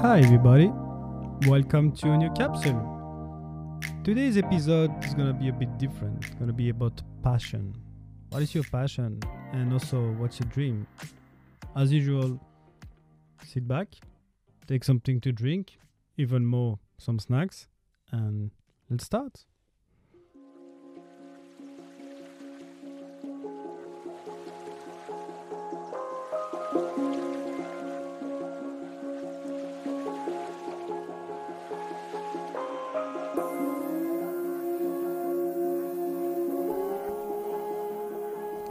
Hi, everybody. Welcome to a new capsule. Today's episode is gonna be a bit different. It's gonna be about passion. What is your passion? And also, what's your dream? As usual, sit back, take something to drink, even more, some snacks, and let's start.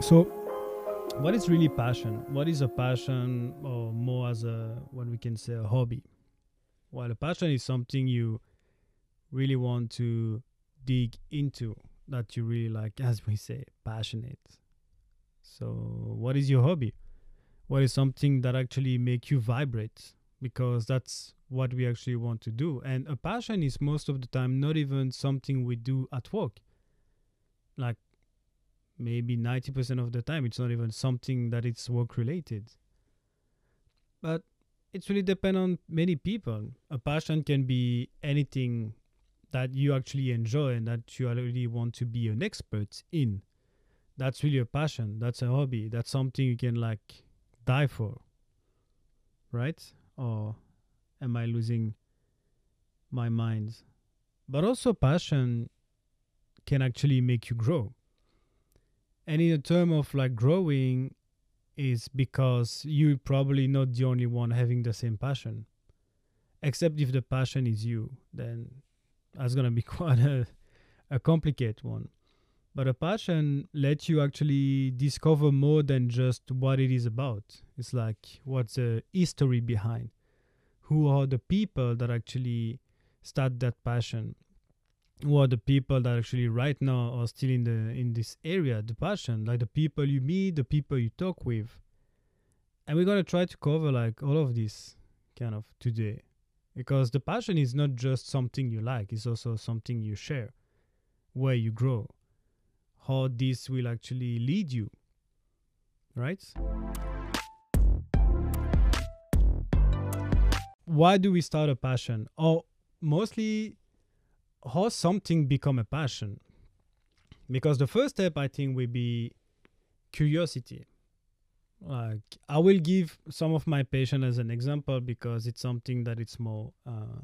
So, what is really passion? What is a passion, or more as a what we can say a hobby? Well, a passion is something you really want to dig into, that you really like, as we say, passionate. So, what is your hobby? What is something that actually make you vibrate? Because that's what we actually want to do. And a passion is most of the time not even something we do at work. Like maybe 90% of the time it's not even something that it's work related. But it's really depend on many people. A passion can be anything that you actually enjoy and that you already want to be an expert in. That's really a passion. That's a hobby. That's something you can like die for. Right? Or am i losing my mind? But also passion can actually make you grow and in a term of like growing is because you're probably not the only one having the same passion. Except if the passion is you then that's gonna be quite a, a complicated one. But a passion lets you actually discover more than just what it is about. It's like what's the history behind? Who are the people that actually start that passion who are the people that actually right now are still in the in this area the passion like the people you meet the people you talk with. And we're going to try to cover like all of this kind of today. Because the passion is not just something you like it's also something you share where you grow how this will actually lead you right? Why do we start a passion? Or mostly how something become a passion. Because the first step i think will be curiosity. Like i will give some of my patient as an example because it's something that it's more uh,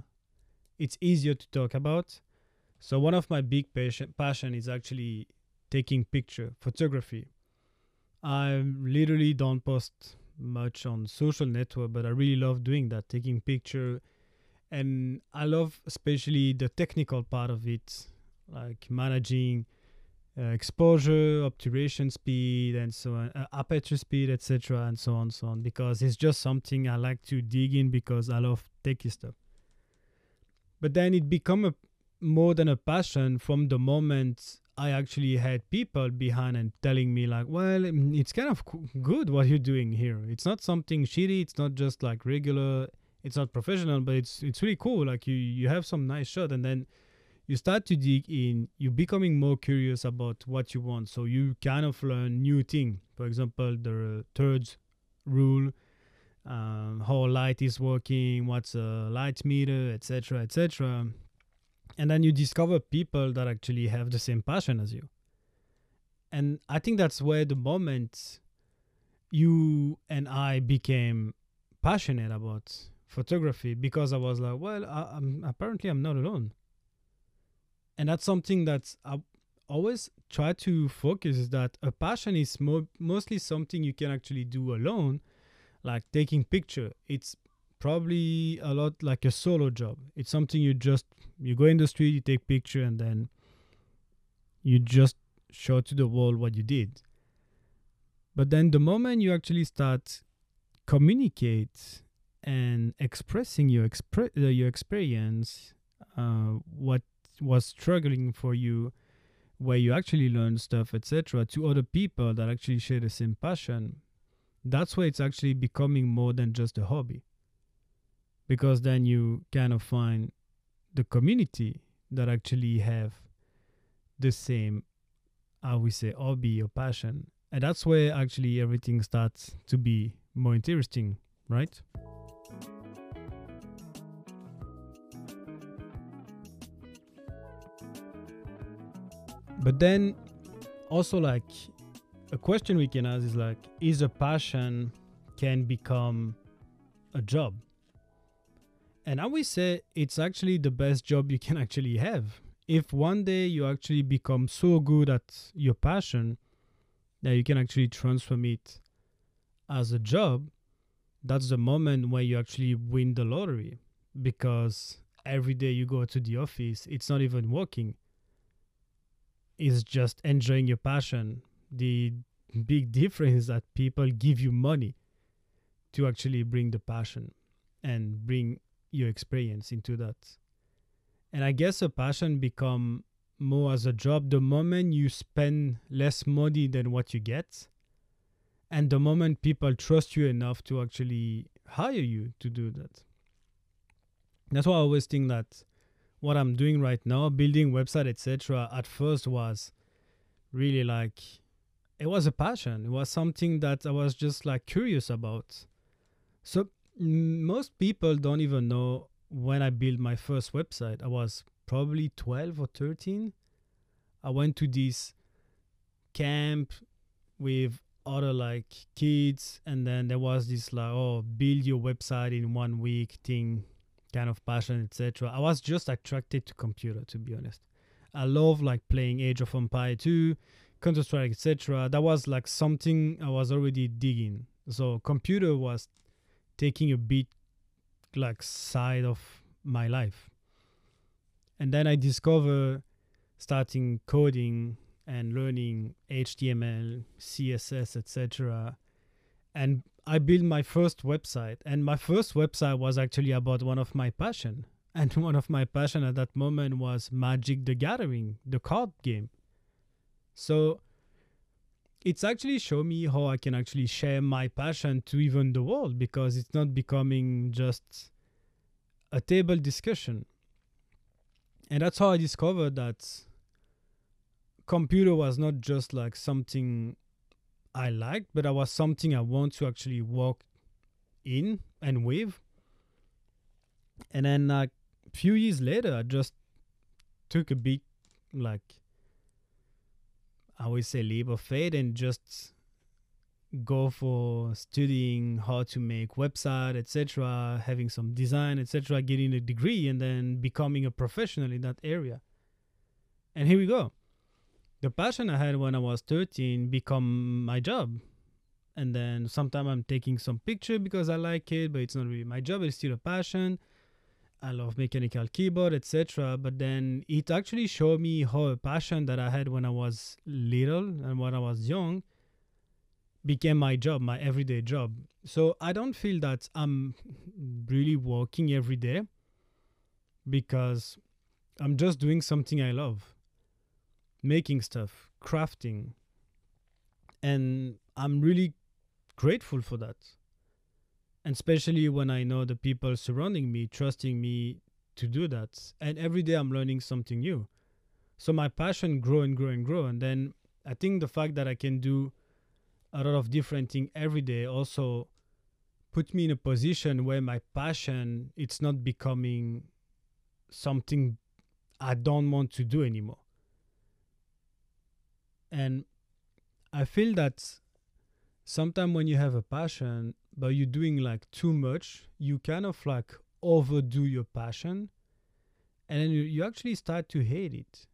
it's easier to talk about. So one of my big passion passion is actually taking picture photography. I literally don't post much on social network but i really love doing that taking picture and I love especially the technical part of it, like managing uh, exposure, obturation speed, and so on, uh, aperture speed, etc., and so on, so on. Because it's just something I like to dig in because I love techy stuff. But then it become a more than a passion from the moment I actually had people behind and telling me like, well, it's kind of good what you're doing here. It's not something shitty. It's not just like regular it's not professional, but it's it's really cool. Like you you have some nice shot, and then you start to dig in. You're becoming more curious about what you want, so you kind of learn new thing. For example, the third rule, um, how light is working, what's a light meter, etc., etc. And then you discover people that actually have the same passion as you. And I think that's where the moment you and I became passionate about photography because I was like, well, I, am apparently I'm not alone, and that's something that I always try to focus is that a passion is mo- mostly something you can actually do alone, like taking picture. It's probably a lot like a solo job. It's something you just you go in the street, you take picture, and then you just show to the world what you did. But then the moment you actually start communicate and expressing your expre- uh, your experience, uh, what was struggling for you, where you actually learn stuff, etc., to other people that actually share the same passion, that's where it's actually becoming more than just a hobby. Because then you kind of find the community that actually have the same, how we say, hobby or passion. And that's where actually everything starts to be more interesting, right? But then also like a question we can ask is like is a passion can become a job? And I would say it's actually the best job you can actually have. If one day you actually become so good at your passion that you can actually transform it as a job, that's the moment where you actually win the lottery because every day you go to the office, it's not even working. It's just enjoying your passion. The big difference is that people give you money to actually bring the passion and bring your experience into that. And I guess a passion become more as a job the moment you spend less money than what you get and the moment people trust you enough to actually hire you to do that that's why i always think that what i'm doing right now building website etc at first was really like it was a passion. It was something that i was just like curious about. So most people don't even know when i built my first website. I was probably 12 or 13 i went to this camp with other like kids and then there was this like oh build your website in one week thing kind of passion etc i was just attracted to computer to be honest. I love like playing age of empire 2 counter-strike etc that was like something i was already digging. So computer was taking a bit like side of my life. And then i discover starting coding and learning HTML, CSS, etc. And I built my first website, and my first website was actually about one of my passion. And one of my passion at that moment was Magic the Gathering, the card game. So it's actually show me how I can actually share my passion to even the world because it's not becoming just a table discussion. And that's how I discovered that computer was not just like something I liked, but it was something I want to actually work in and with. And then like a few years later, I just took a big like I would say leap of faith and just go for studying how to make website etc having some design etc getting a degree and then becoming a professional in that area and here we go the passion I had when I was 13 become my job. And then sometimes I'm taking some picture because I like it, but it's not really my job. It's still a passion. I love mechanical keyboard, etc. But then it actually showed me how a passion that I had when I was little and when I was young became my job, my everyday job. So I don't feel that I'm really working every day because I'm just doing something I love making stuff, crafting. And I'm really grateful for that. And especially when I know the people surrounding me, trusting me to do that. And every day I'm learning something new. So my passion grow and grow and grow. And then I think the fact that I can do a lot of different things every day also put me in a position where my passion it's not becoming something I don't want to do anymore. And I feel that sometimes when you have a passion, but you're doing like too much, you kind of like overdo your passion and then you, you actually start to hate it.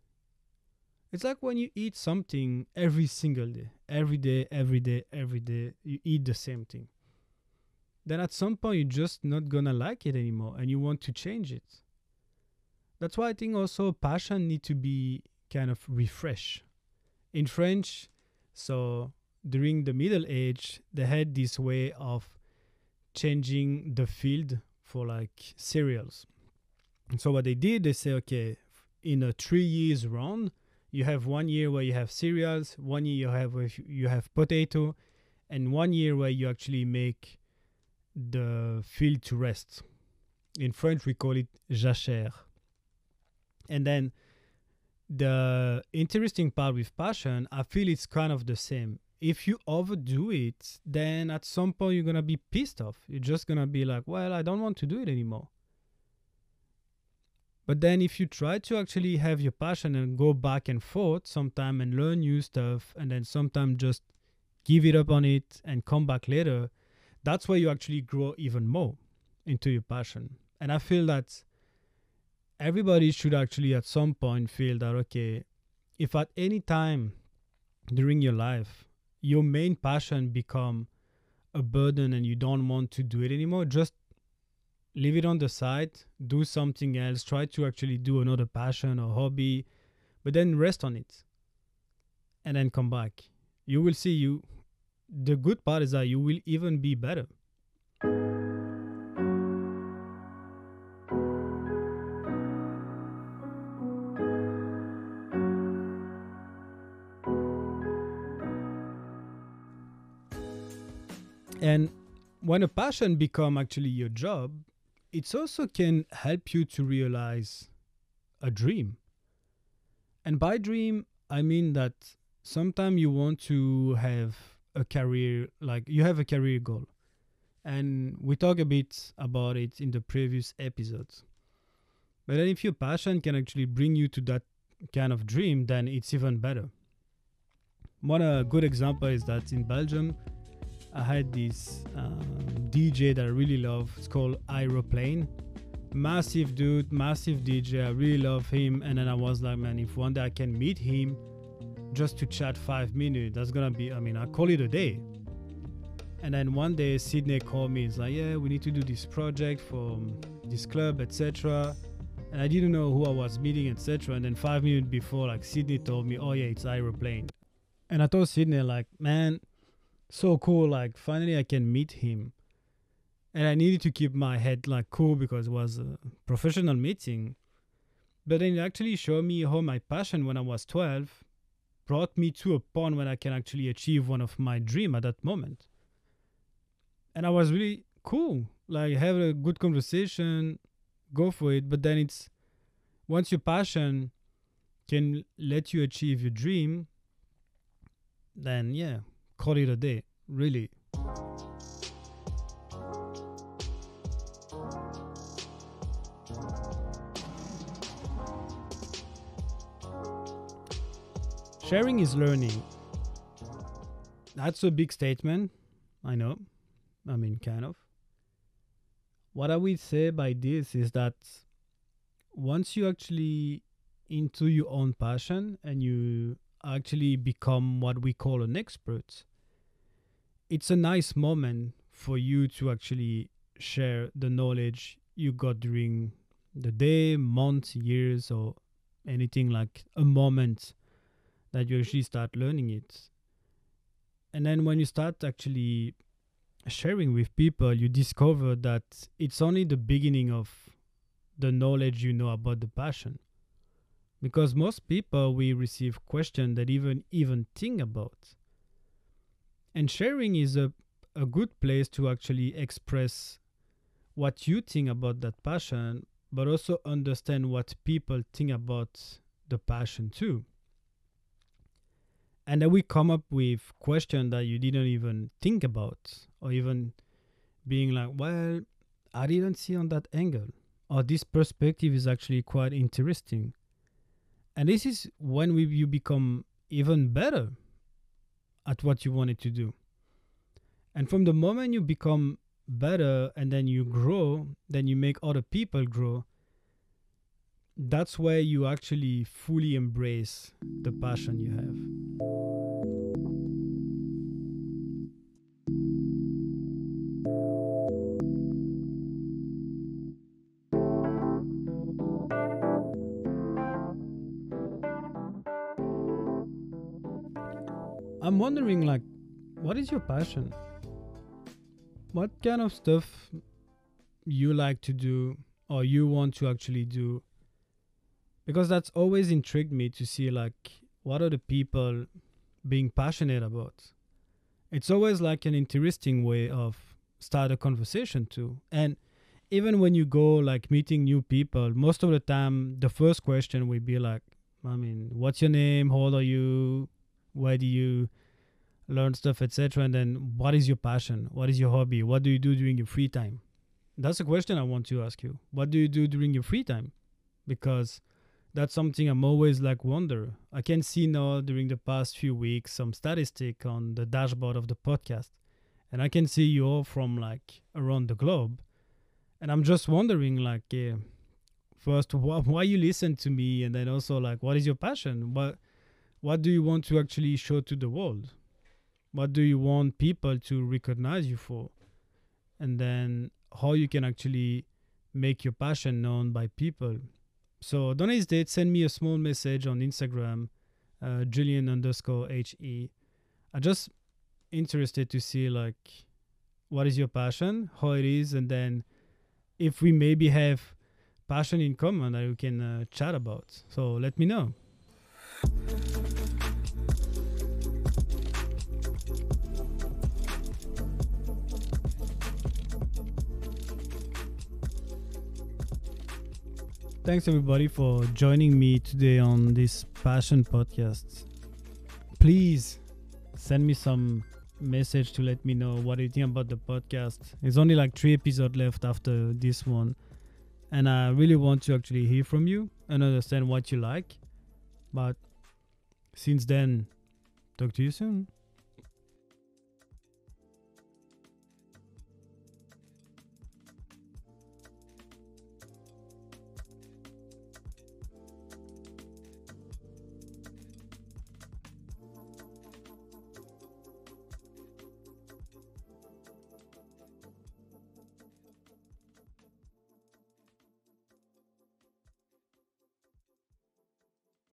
It's like when you eat something every single day, every day, every day, every day, you eat the same thing. Then at some point, you're just not gonna like it anymore and you want to change it. That's why I think also passion need to be kind of refresh in French, so during the Middle Age, they had this way of changing the field for like cereals. And so what they did, they say, okay, in a three years run, you have one year where you have cereals, one year you have you have potato, and one year where you actually make the field to rest. In French, we call it jachère. And then the interesting part with passion, I feel it's kind of the same. If you overdo it, then at some point you're gonna be pissed off. You're just gonna be like, well, I don't want to do it anymore. But then if you try to actually have your passion and go back and forth sometime and learn new stuff and then sometime just give it up on it and come back later, that's where you actually grow even more into your passion. And I feel that everybody should actually at some point feel that okay, if at any time during your life your main passion become a burden and you don't want to do it anymore, just leave it on the side, do something else, try to actually do another passion or hobby, but then rest on it and then come back. You will see you the good part is that you will even be better. When a passion become actually your job, it also can help you to realize a dream. And by dream, I mean that sometimes you want to have a career, like you have a career goal. And we talk a bit about it in the previous episodes. But then if your passion can actually bring you to that kind of dream, then it's even better. One uh, good example is that in Belgium, I had this um, DJ that I really love. It's called Aeroplane. Massive dude, massive DJ. I really love him. And then I was like, man, if one day I can meet him just to chat five minutes, that's gonna be, I mean, I call it a day. And then one day Sydney called me. He's like, yeah, we need to do this project for this club, etc. And I didn't know who I was meeting, etc. And then five minutes before, like Sydney told me, oh yeah, it's Aeroplane. And I told Sydney, like, man, so cool. Like finally, I can meet him. And I needed to keep my head like cool because it was a professional meeting. But then it actually showed me how my passion when I was 12 brought me to a point when I can actually achieve one of my dream at that moment. And I was really cool. Like have a good conversation, go for it. But then it's once your passion can let you achieve your dream, then yeah, call it a day, really. Sharing is learning. That's a big statement. I know. I mean, kind of. What I would say by this is that once you actually into your own passion and you actually become what we call an expert, it's a nice moment for you to actually share the knowledge you got during the day, months, years, or anything like a moment that you actually start learning it. And then when you start actually sharing with people, you discover that it's only the beginning of the knowledge you know about the passion. Because most people we receive questions that even even think about and sharing is a, a good place to actually express what you think about that passion, but also understand what people think about the passion too. And then we come up with questions that you didn't even think about, or even being like, well, I didn't see on that angle, or this perspective is actually quite interesting. And this is when we, you become even better at what you wanted to do. And from the moment you become better and then you grow, then you make other people grow, that's where you actually fully embrace the passion you have. I'm wondering, like, what is your passion? What kind of stuff you like to do or you want to actually do? Because that's always intrigued me to see, like, what are the people being passionate about? It's always like an interesting way of start a conversation too. And even when you go like meeting new people, most of the time the first question will be like, I mean, what's your name? How old are you? Where do you learn stuff, etc.? And then what is your passion? What is your hobby? What do you do during your free time? That's a question I want to ask you. What do you do during your free time? because that's something I'm always like wonder. I can see now during the past few weeks some statistic on the dashboard of the podcast, and I can see you all from like around the globe, and I'm just wondering like, yeah, first wh- why you listen to me, and then also like what is your passion? What what do you want to actually show to the world? What do you want people to recognize you for? And then how you can actually make your passion known by people so don't hesitate, send me a small message on Instagram, uh, Julian underscore HE. I'm just interested to see like what is your passion, how it is, and then if we maybe have passion in common that we can uh, chat about. So let me know. Thanks everybody for joining me today on this passion podcast. Please send me some message to let me know what you think about the podcast. There's only like three episodes left after this one. And I really want to actually hear from you and understand what you like. But since then, talk to you soon.